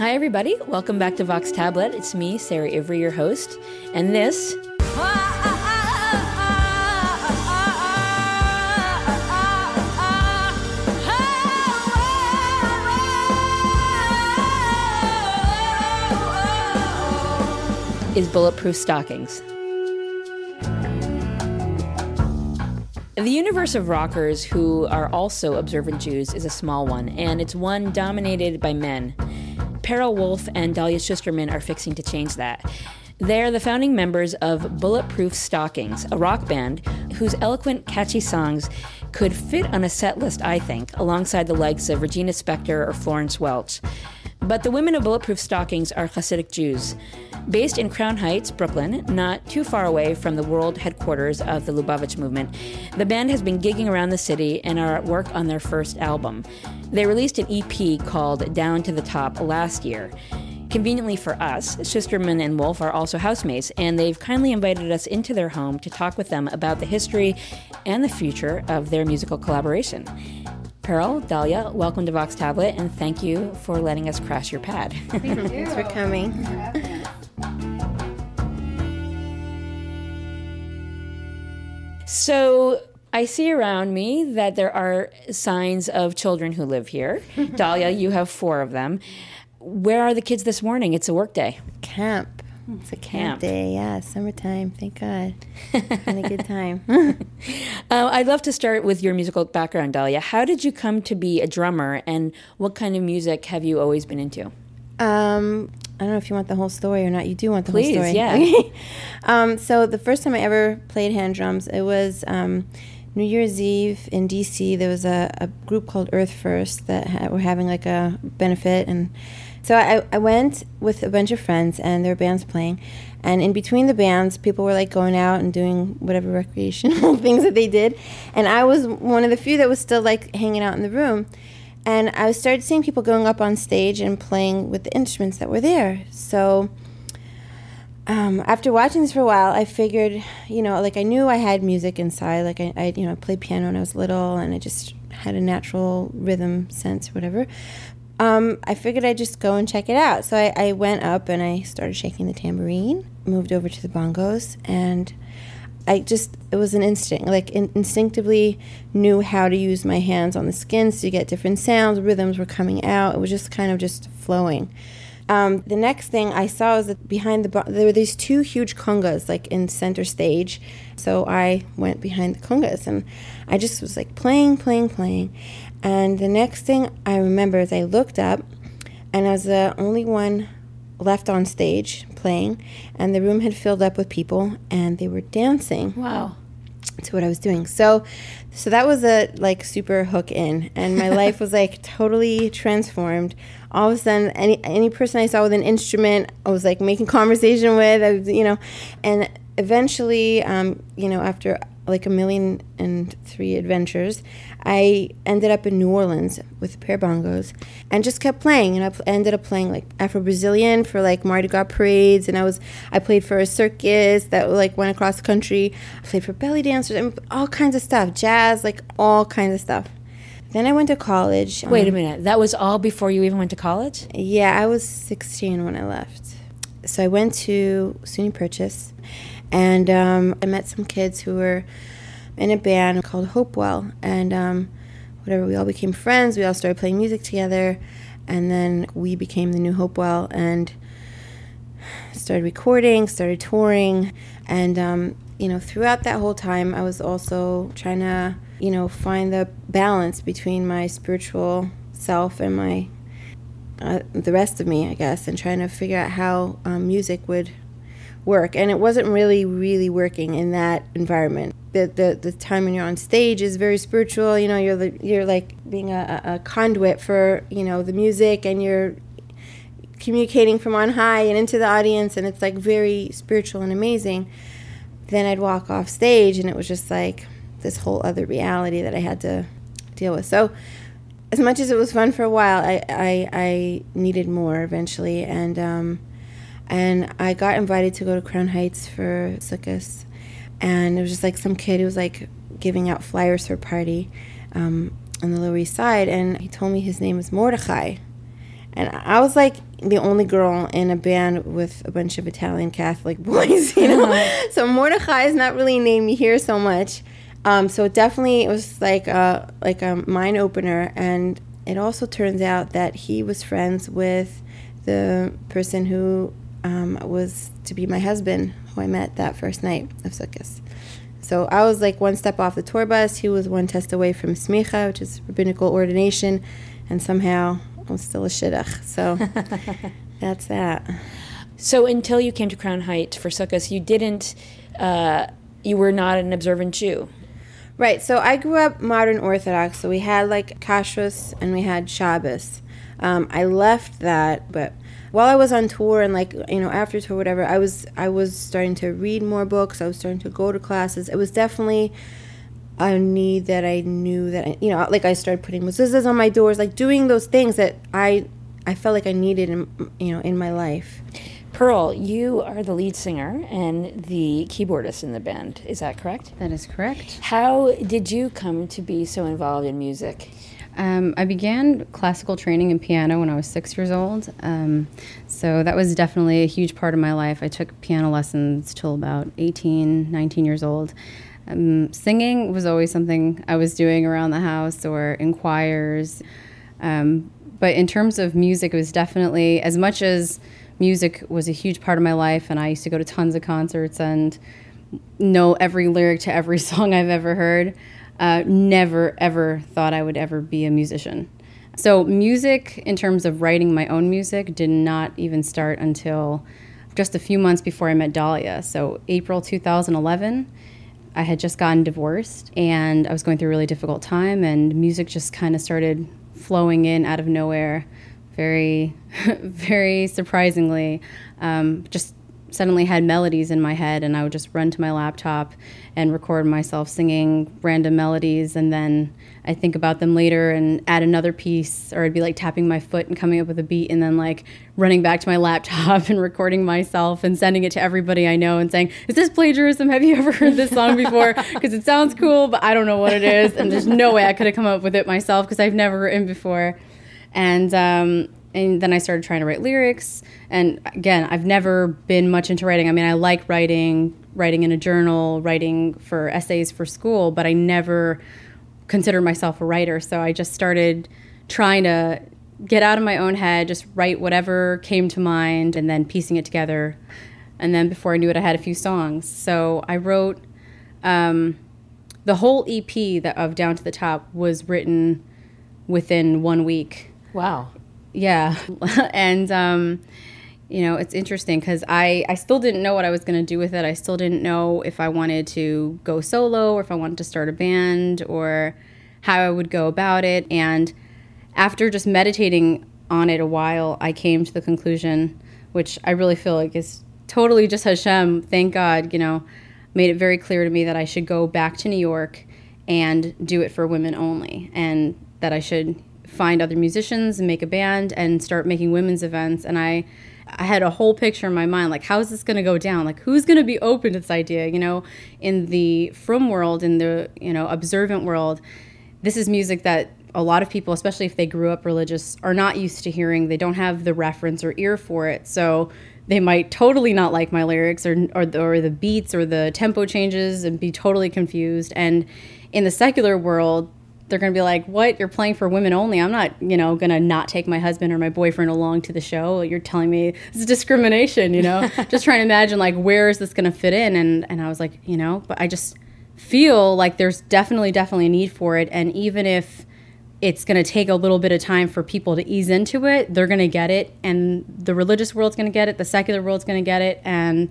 Hi, everybody. Welcome back to Vox Tablet. It's me, Sarah Ivry, your host. And this is Bulletproof Stockings. The universe of rockers who are also observant Jews is a small one, and it's one dominated by men. Perel Wolf and Dahlia Schusterman are fixing to change that. They're the founding members of Bulletproof Stockings, a rock band whose eloquent, catchy songs could fit on a set list, I think, alongside the likes of Regina Spektor or Florence Welch. But the women of Bulletproof Stockings are Hasidic Jews. Based in Crown Heights, Brooklyn, not too far away from the world headquarters of the Lubavitch movement, the band has been gigging around the city and are at work on their first album. They released an EP called Down to the Top last year. Conveniently for us, Schusterman and Wolf are also housemates, and they've kindly invited us into their home to talk with them about the history and the future of their musical collaboration. Perel, Dahlia, welcome to Vox Tablet, and thank you for letting us crash your pad. Thanks for coming. So I see around me that there are signs of children who live here. Dahlia, you have four of them. Where are the kids this morning? It's a work day. Camp. It's a camp, Camp. day, yeah. Summertime, thank God. Having a good time. Uh, I'd love to start with your musical background, Dahlia. How did you come to be a drummer, and what kind of music have you always been into? Um, I don't know if you want the whole story or not. You do want the Please, whole story. yeah. um, so the first time I ever played hand drums, it was um, New Year's Eve in DC. There was a, a group called Earth First that ha- were having like a benefit, and so I, I went with a bunch of friends, and there were bands playing. And in between the bands, people were like going out and doing whatever recreational things that they did, and I was one of the few that was still like hanging out in the room. And I started seeing people going up on stage and playing with the instruments that were there. So um, after watching this for a while, I figured, you know, like I knew I had music inside. Like I, I, you know, I played piano when I was little, and I just had a natural rhythm sense, or whatever. Um, I figured I'd just go and check it out. So I, I went up and I started shaking the tambourine, moved over to the bongos, and I just, it was an instinct. Like in, instinctively knew how to use my hands on the skins to get different sounds. Rhythms were coming out. It was just kind of just flowing. Um, the next thing I saw was that behind the bar, there were these two huge congas like in center stage. So I went behind the congas and I just was like playing, playing, playing. And the next thing I remember is I looked up and I was the only one left on stage playing, and the room had filled up with people and they were dancing Wow. to what I was doing. So, so that was a like super hook in, and my life was like totally transformed. All of a sudden, any any person I saw with an instrument, I was like making conversation with, I was, you know, and eventually, um, you know, after like a million and three adventures, I ended up in New Orleans with a pair of bongos and just kept playing. And I pl- ended up playing like Afro Brazilian for like Mardi Gras parades. And I was I played for a circus that like went across the country. I played for belly dancers and all kinds of stuff, jazz, like all kinds of stuff. Then I went to college. Wait a Um, minute. That was all before you even went to college? yeah, I was 16 when I left. So I went to SUNY Purchase and um, I met some kids who were in a band called Hopewell. And um, whatever, we all became friends. We all started playing music together. And then we became the new Hopewell and started recording, started touring. And, um, you know, throughout that whole time, I was also trying to, you know, find the balance between my spiritual self and my uh, the rest of me, I guess, and trying to figure out how um, music would work. And it wasn't really, really working in that environment. The, the, the time when you're on stage is very spiritual. You know, you're the, you're like being a, a conduit for you know the music, and you're communicating from on high and into the audience, and it's like very spiritual and amazing. Then I'd walk off stage, and it was just like this whole other reality that I had to deal with. So as much as it was fun for a while, I, I, I needed more eventually, and um, and I got invited to go to Crown Heights for Sukkot, and it was just like some kid who was like giving out flyers for a party um, on the Lower East Side, and he told me his name was Mordechai, and I was like, the only girl in a band with a bunch of Italian Catholic boys, you know. so Mordechai is not really a name you hear so much. Um, so definitely it was like a, like a mind opener, and it also turns out that he was friends with the person who um, was to be my husband, who I met that first night of Sukkot. So I was like one step off the tour bus. He was one test away from smicha, which is rabbinical ordination, and somehow I was still a shidduch. So that's that. So until you came to Crown Height for Sukkot, you didn't, uh, you were not an observant Jew. Right. So I grew up modern Orthodox. So we had like kashrus and we had Shabbos. Um, I left that, but while I was on tour and like you know after tour whatever, I was I was starting to read more books. I was starting to go to classes. It was definitely a need that I knew that I, you know like I started putting mezuzahs on my doors, like doing those things that I I felt like I needed in you know in my life. Pearl, you are the lead singer and the keyboardist in the band. Is that correct? That is correct. How did you come to be so involved in music? Um, I began classical training in piano when I was six years old. Um, so that was definitely a huge part of my life. I took piano lessons till about 18, 19 years old. Um, singing was always something I was doing around the house or in choirs. Um, but in terms of music, it was definitely, as much as music was a huge part of my life, and I used to go to tons of concerts and know every lyric to every song I've ever heard. Uh, never ever thought I would ever be a musician. So music, in terms of writing my own music, did not even start until just a few months before I met Dahlia. So April 2011. I had just gotten divorced and I was going through a really difficult time, and music just kind of started flowing in out of nowhere, very, very surprisingly. Um, just suddenly had melodies in my head and I would just run to my laptop and record myself singing random melodies and then I think about them later and add another piece or I'd be like tapping my foot and coming up with a beat and then like running back to my laptop and recording myself and sending it to everybody I know and saying, "Is this plagiarism? Have you ever heard this song before? Because it sounds cool, but I don't know what it is." And there's no way I could have come up with it myself because I've never written before. And um, and then I started trying to write lyrics. And again, I've never been much into writing. I mean, I like writing, writing in a journal, writing for essays for school, but I never considered myself a writer. So I just started trying to get out of my own head, just write whatever came to mind, and then piecing it together. And then before I knew it, I had a few songs. So I wrote um, the whole EP that, of Down to the Top was written within one week. Wow. Yeah, and um, you know it's interesting because I I still didn't know what I was going to do with it. I still didn't know if I wanted to go solo or if I wanted to start a band or how I would go about it. And after just meditating on it a while, I came to the conclusion, which I really feel like is totally just Hashem. Thank God, you know, made it very clear to me that I should go back to New York and do it for women only, and that I should find other musicians and make a band and start making women's events. And i i had a whole picture in my mind like how is this going to go down? Like who's going to be open to this idea you know in the frum world in the you know observant world? This is music that a lot of people especially if they grew up religious are not used to hearing. They don't have the reference or ear for it. So they might totally not like my lyrics or, or, or the beats or the tempo changes and be totally confused. And in the secular world they're going to be like, "What? You're playing for women only? I'm not, you know, going to not take my husband or my boyfriend along to the show. You're telling me is discrimination, you know?" just trying to imagine like where is this going to fit in and and I was like, you know, but I just feel like there's definitely definitely a need for it and even if it's going to take a little bit of time for people to ease into it, they're going to get it and the religious world's going to get it, the secular world's going to get it and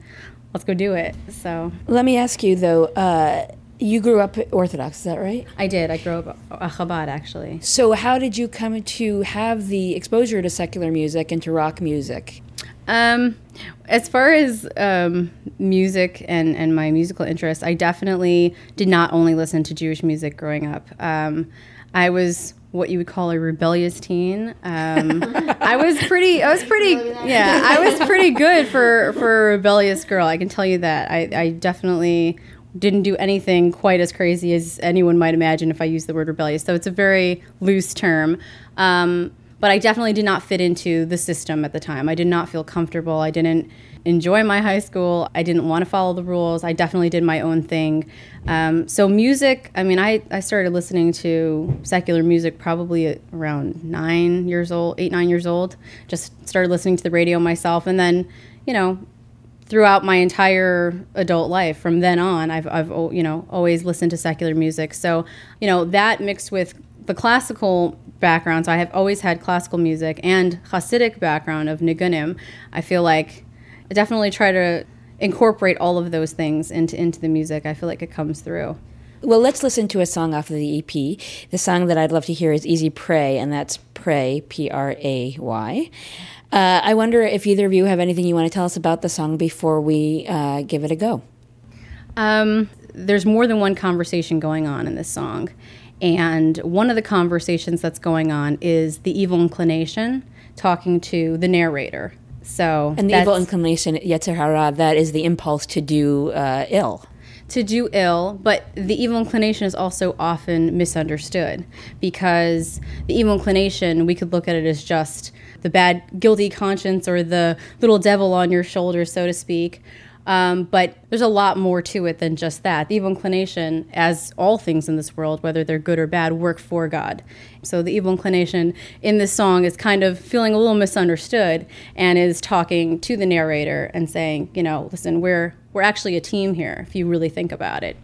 let's go do it. So, let me ask you though, uh, you grew up Orthodox, is that right? I did. I grew up a Chabad, actually. So, how did you come to have the exposure to secular music and to rock music? Um, as far as um, music and, and my musical interests, I definitely did not only listen to Jewish music growing up. Um, I was what you would call a rebellious teen. Um, I was pretty. I was pretty. Yeah, I was pretty good for for a rebellious girl. I can tell you that. I, I definitely didn't do anything quite as crazy as anyone might imagine if I use the word rebellious. So it's a very loose term. Um, but I definitely did not fit into the system at the time. I did not feel comfortable. I didn't enjoy my high school. I didn't want to follow the rules. I definitely did my own thing. Um, so, music, I mean, I, I started listening to secular music probably around nine years old, eight, nine years old. Just started listening to the radio myself. And then, you know, throughout my entire adult life from then on I've, I've you know always listened to secular music so you know that mixed with the classical background so I have always had classical music and Hasidic background of nigunim I feel like I definitely try to incorporate all of those things into into the music I feel like it comes through well, let's listen to a song off of the EP. The song that I'd love to hear is Easy Pray, and that's Pray, P R A Y. Uh, I wonder if either of you have anything you want to tell us about the song before we uh, give it a go. Um, there's more than one conversation going on in this song. And one of the conversations that's going on is the evil inclination talking to the narrator. So and the evil inclination, Yetzer Hara, that is the impulse to do uh, ill to do ill, but the evil inclination is also often misunderstood because the evil inclination, we could look at it as just the bad, guilty conscience or the little devil on your shoulder, so to speak. Um, but there's a lot more to it than just that. The evil inclination, as all things in this world, whether they're good or bad, work for God. So the evil inclination in this song is kind of feeling a little misunderstood and is talking to the narrator and saying, you know, listen, we're we're actually a team here if you really think about it.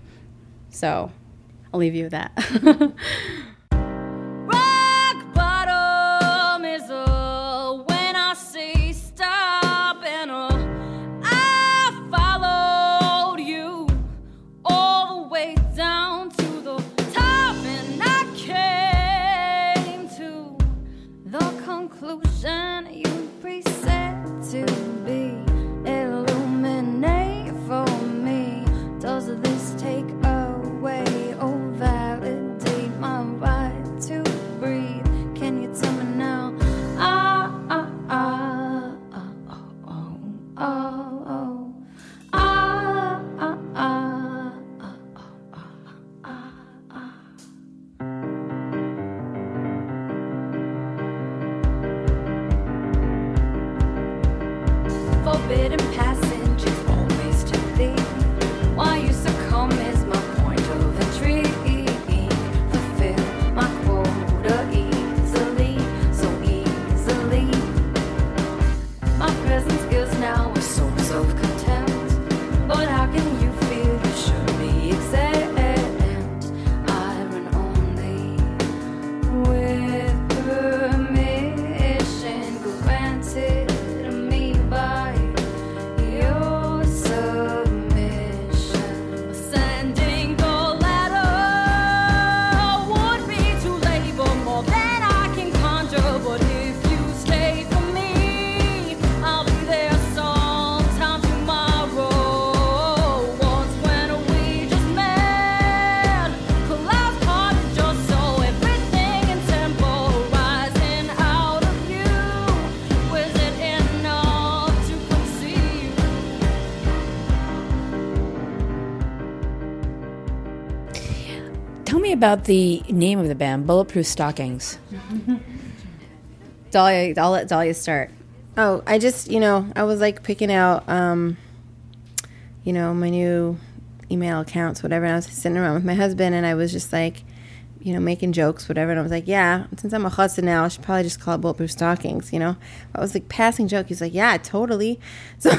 So I'll leave you with that. forbidden passage. About the name of the band, Bulletproof Stockings? Dahlia, I'll let Dahlia start. Oh, I just, you know, I was like picking out, um, you know, my new email accounts, whatever. And I was sitting around with my husband, and I was just like, you know, making jokes, whatever. And I was like, yeah, since I'm a chassid now, I should probably just call it bulletproof stockings, you know. I was like passing joke. He's like, yeah, totally. So,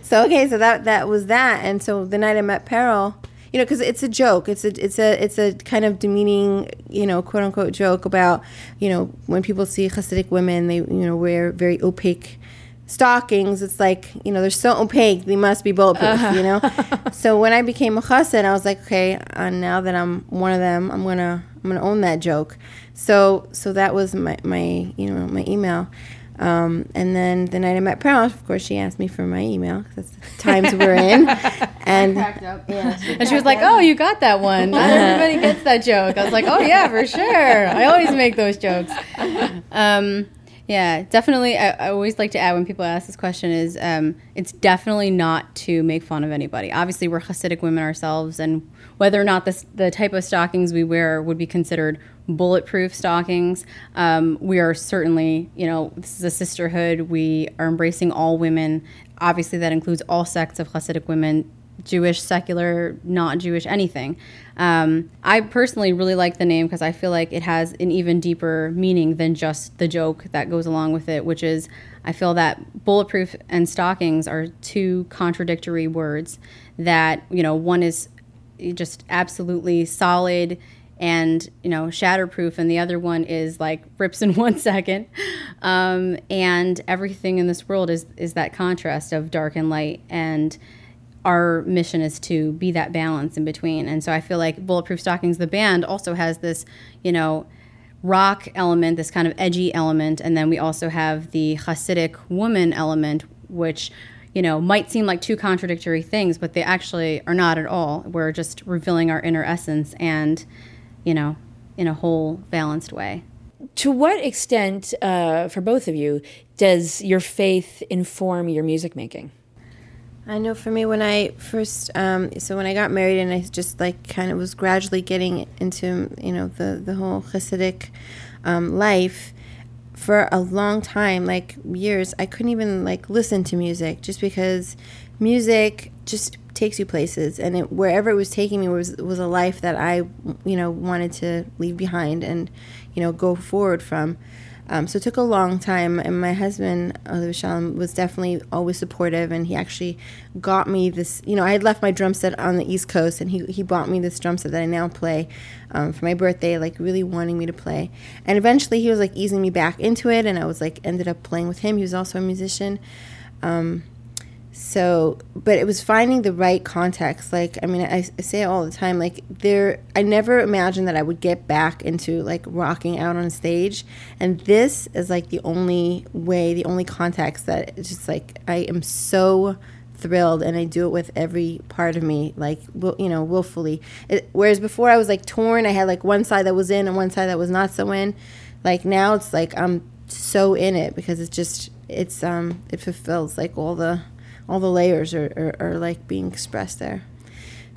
so okay, so that that was that. And so the night I met Perel, you know, because it's a joke. It's a it's a it's a kind of demeaning, you know, quote unquote joke about, you know, when people see Hasidic women, they you know wear very opaque stockings. It's like you know they're so opaque, they must be bulletproof. Uh-huh. You know. so when I became a chassid, I was like, okay, uh, now that I'm one of them, I'm gonna I'm gonna own that joke. So so that was my my you know my email. Um, and then the night I met Pearl, of course, she asked me for my email because that's the times we're in. And yeah, she and she was like, "Oh, you got that one. Not everybody gets that joke." I was like, "Oh yeah, for sure. I always make those jokes." Um, Yeah, definitely. I, I, always like to add when people ask this question is um, it's definitely not to make fun of anybody. Obviously, we're Hasidic women ourselves, and whether or not this, the type of stockings we wear would be considered bulletproof stockings, um, we are certainly, you know, this is a sisterhood. We are embracing all women. Obviously, that includes all sects of Hasidic women Jewish, secular, not Jewish, anything. Um, I personally really like the name because I feel like it has an even deeper meaning than just the joke that goes along with it, which is I feel that bulletproof and stockings are two contradictory words that, you know, one is just absolutely solid and you know shatterproof and the other one is like rips in one second um, and everything in this world is is that contrast of dark and light and our mission is to be that balance in between. And so I feel like Bulletproof Stockings, the band, also has this, you know, rock element, this kind of edgy element, and then we also have the Hasidic woman element, which you know might seem like two contradictory things, but they actually are not at all. We're just revealing our inner essence, and you know, in a whole balanced way. To what extent, uh, for both of you, does your faith inform your music making? I know for me when I first um, so when I got married and I just like kind of was gradually getting into you know the the whole Hasidic um, life for a long time like years I couldn't even like listen to music just because music just takes you places and it, wherever it was taking me was was a life that I you know wanted to leave behind and you know go forward from um, so it took a long time, and my husband, Shalom, was definitely always supportive, and he actually got me this. You know, I had left my drum set on the East Coast, and he, he bought me this drum set that I now play um, for my birthday, like really wanting me to play. And eventually, he was like easing me back into it, and I was like ended up playing with him. He was also a musician. Um, so but it was finding the right context like i mean I, I, say it all the time like there i never imagined that i would get back into like rocking out on stage. And this is like the only way the only context that it's just like i am so thrilled and i do it with every part of me like will, you know willfully. It, whereas before i was like torn i had like one side that was in and one side that was not so in. Like now it's like i'm so in it because it's just it's um it fulfills like all the all the layers are, are, are like being expressed there.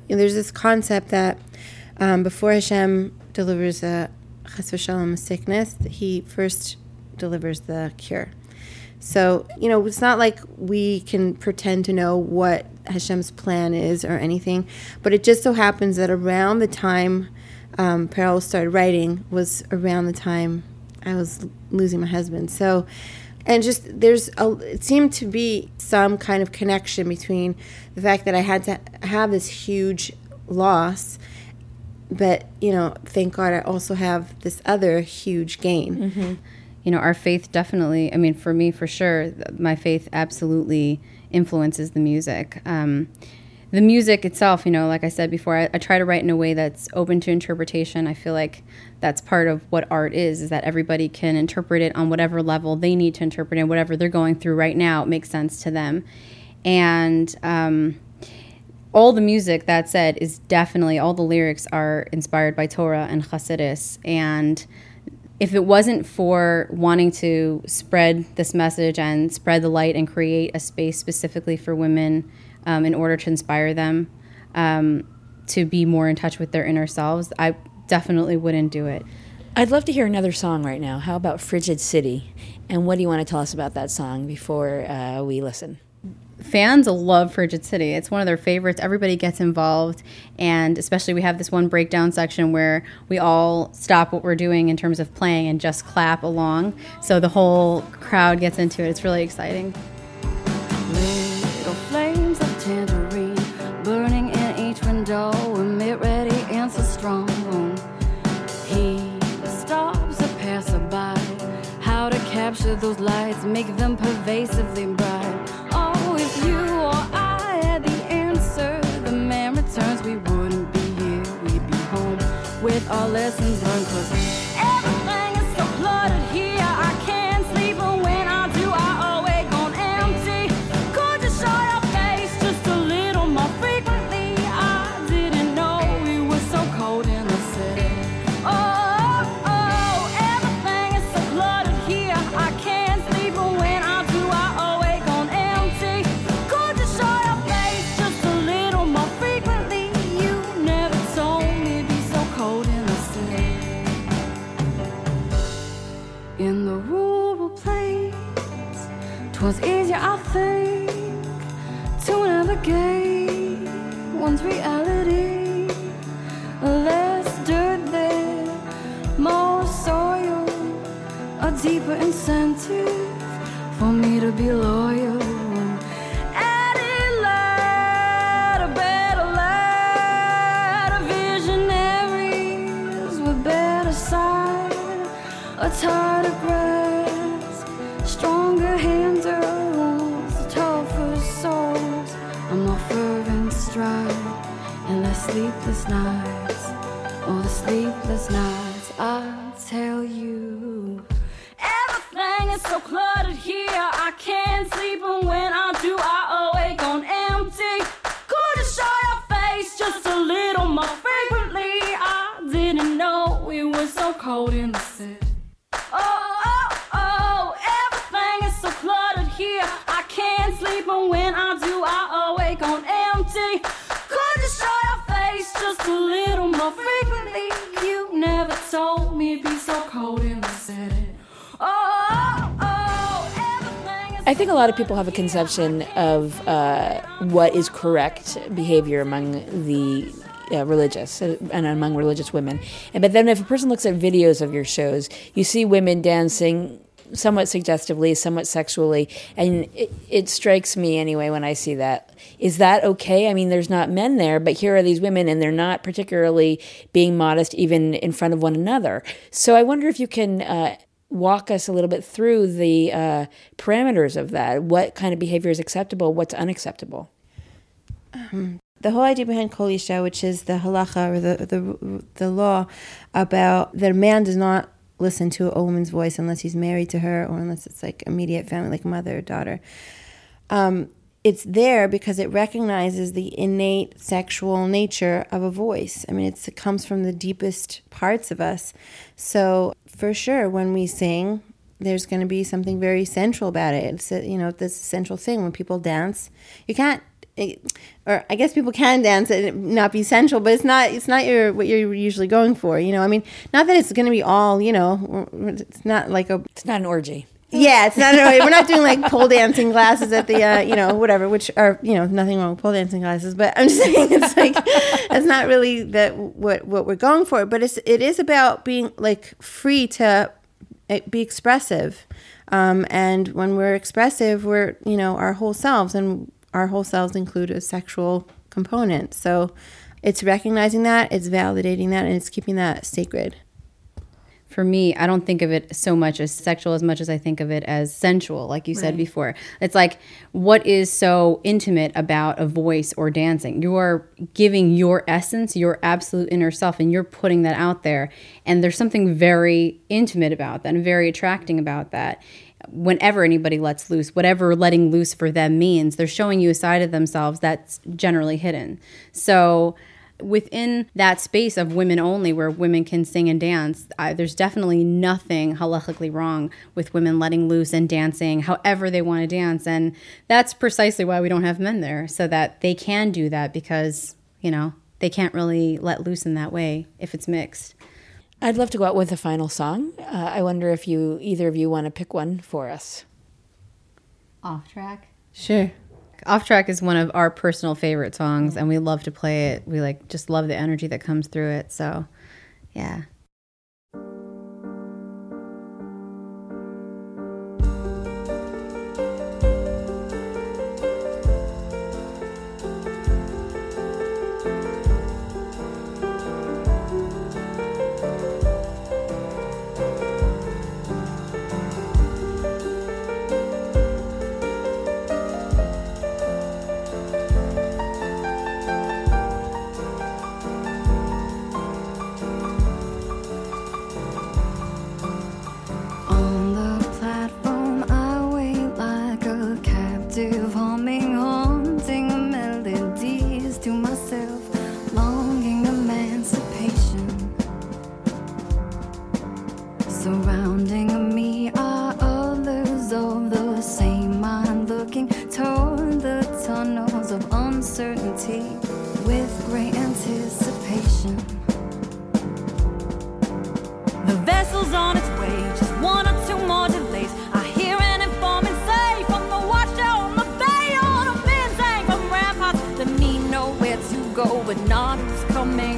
You know, there's this concept that um, before Hashem delivers a chas v'shalom sickness, he first delivers the cure. So, you know, it's not like we can pretend to know what Hashem's plan is or anything, but it just so happens that around the time um, Perel started writing was around the time I was losing my husband. So, and just there's a it seemed to be some kind of connection between the fact that I had to have this huge loss but you know thank god I also have this other huge gain mm-hmm. you know our faith definitely I mean for me for sure my faith absolutely influences the music um, the music itself, you know, like I said before, I, I, try to write in a way that's open to interpretation. I feel like that's part of what art is, is that everybody can interpret it on whatever level they need to interpret it, whatever they're going through right now, it makes sense to them. And um, all the music, that said, is definitely, all the lyrics are inspired by Torah and Hasidus. And if it wasn't for wanting to spread this message and spread the light and create a space specifically for women um, in order to inspire them um, to be more in touch with their inner selves, I definitely wouldn't do it. I'd love to hear another song right now. How about Frigid City? And what do you want to tell us about that song before uh, we listen? fans love Frigid City. It's one of their favorites. Everybody gets involved, and especially we have this one breakdown section where we all stop what we're doing in terms of playing and just clap along. So the whole crowd gets into it. It's really exciting. Capture those lights, make them pervasively bright. Oh, if you or I had the answer, the man returns, we wouldn't be here, we'd be home with our lessons learned. Cause 'Twas easier, I think, to navigate one's reality. Less dirt there, more soil, a deeper incentive for me to be loyal. Sleepless nights. Oh, the sleepless nights, I tell you. Everything is so cluttered here. I can't sleep, and when I do, I awake on empty. Could you show your face just a little more frequently? I didn't know it was so cold in the think a lot of people have a conception of uh, what is correct behavior among the uh, religious and among religious women. And but then if a person looks at videos of your shows, you see women dancing somewhat suggestively, somewhat sexually, and it, it strikes me anyway when I see that. Is that okay? I mean, there's not men there, but here are these women, and they're not particularly being modest even in front of one another. So I wonder if you can. Uh, walk us a little bit through the uh, parameters of that. What kind of behavior is acceptable? What's unacceptable? the whole idea behind Kol Isha, which is the halacha or the, the the law about that a man does not listen to a woman's voice unless he's married to her or unless it's like immediate family, like mother or daughter. Um, it's there because it recognizes the innate sexual nature of a voice. I mean, it comes from the deepest parts of us. So for sure, when we sing, there's going to be something very central about it. It's a, you know this central thing when people dance. You can't, or I guess people can dance and not be sensual, but it's not. It's not your what you're usually going for. You know, I mean, not that it's going to be all. You know, it's not like a It's not an orgy. Yeah, it's not. We're not doing like pole dancing classes at the, uh, you know, whatever. Which are, you know, nothing wrong with pole dancing classes. But I'm just saying, it's like that's not really that what what we're going for. But it's it is about being like free to uh, be expressive, um, and when we're expressive, we're you know our whole selves, and our whole selves include a sexual component. So it's recognizing that, it's validating that, and it's keeping that sacred. For me, I don't think of it so much as sexual as much as I think of it as sensual, like you said before. It's like, what is so intimate about a voice or dancing? You are giving your essence, your absolute inner self, and you're putting that out there. And there's something very intimate about that and very attracting about that. Whenever anybody lets loose, whatever letting loose for them means, they're showing you a side of themselves that's generally hidden. So, within that space of women only where women can sing and dance I, there's definitely nothing halachically wrong with women letting loose and dancing however they want to dance and that's precisely why we don't have men there so that they can do that because you know they can't really let loose in that way if it's mixed I'd love to go out with a final song. Uh, I wonder if you either of you want to pick one for us. off track Sure. Off track is one of our personal favorite songs and we love to play it. We like just love the energy that comes through it so yeah coming.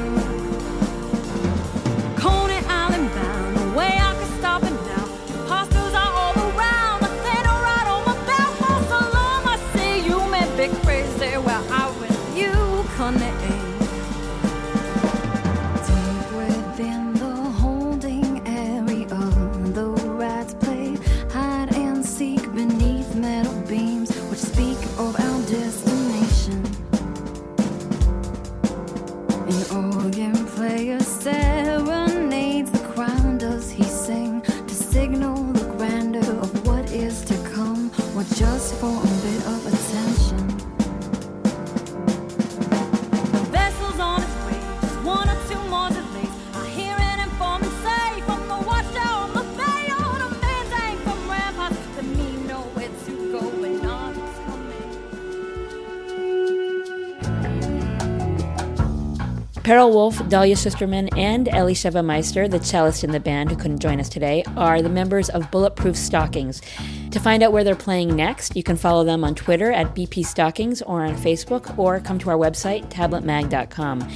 Perel Wolf, Dahlia Schusterman, and Elisheva Meister, the cellist in the band who couldn't join us today, are the members of Bulletproof Stockings. To find out where they're playing next, you can follow them on Twitter at BP Stockings or on Facebook, or come to our website, tabletmag.com.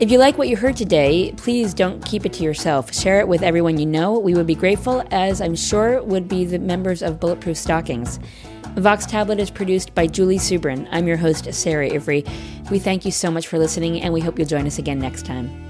If you like what you heard today, please don't keep it to yourself. Share it with everyone you know. We would be grateful, as I'm sure would be the members of Bulletproof Stockings. Vox Tablet is produced by Julie Subrin. I'm your host, Sarah Ivry. We thank you so much for listening, and we hope you'll join us again next time.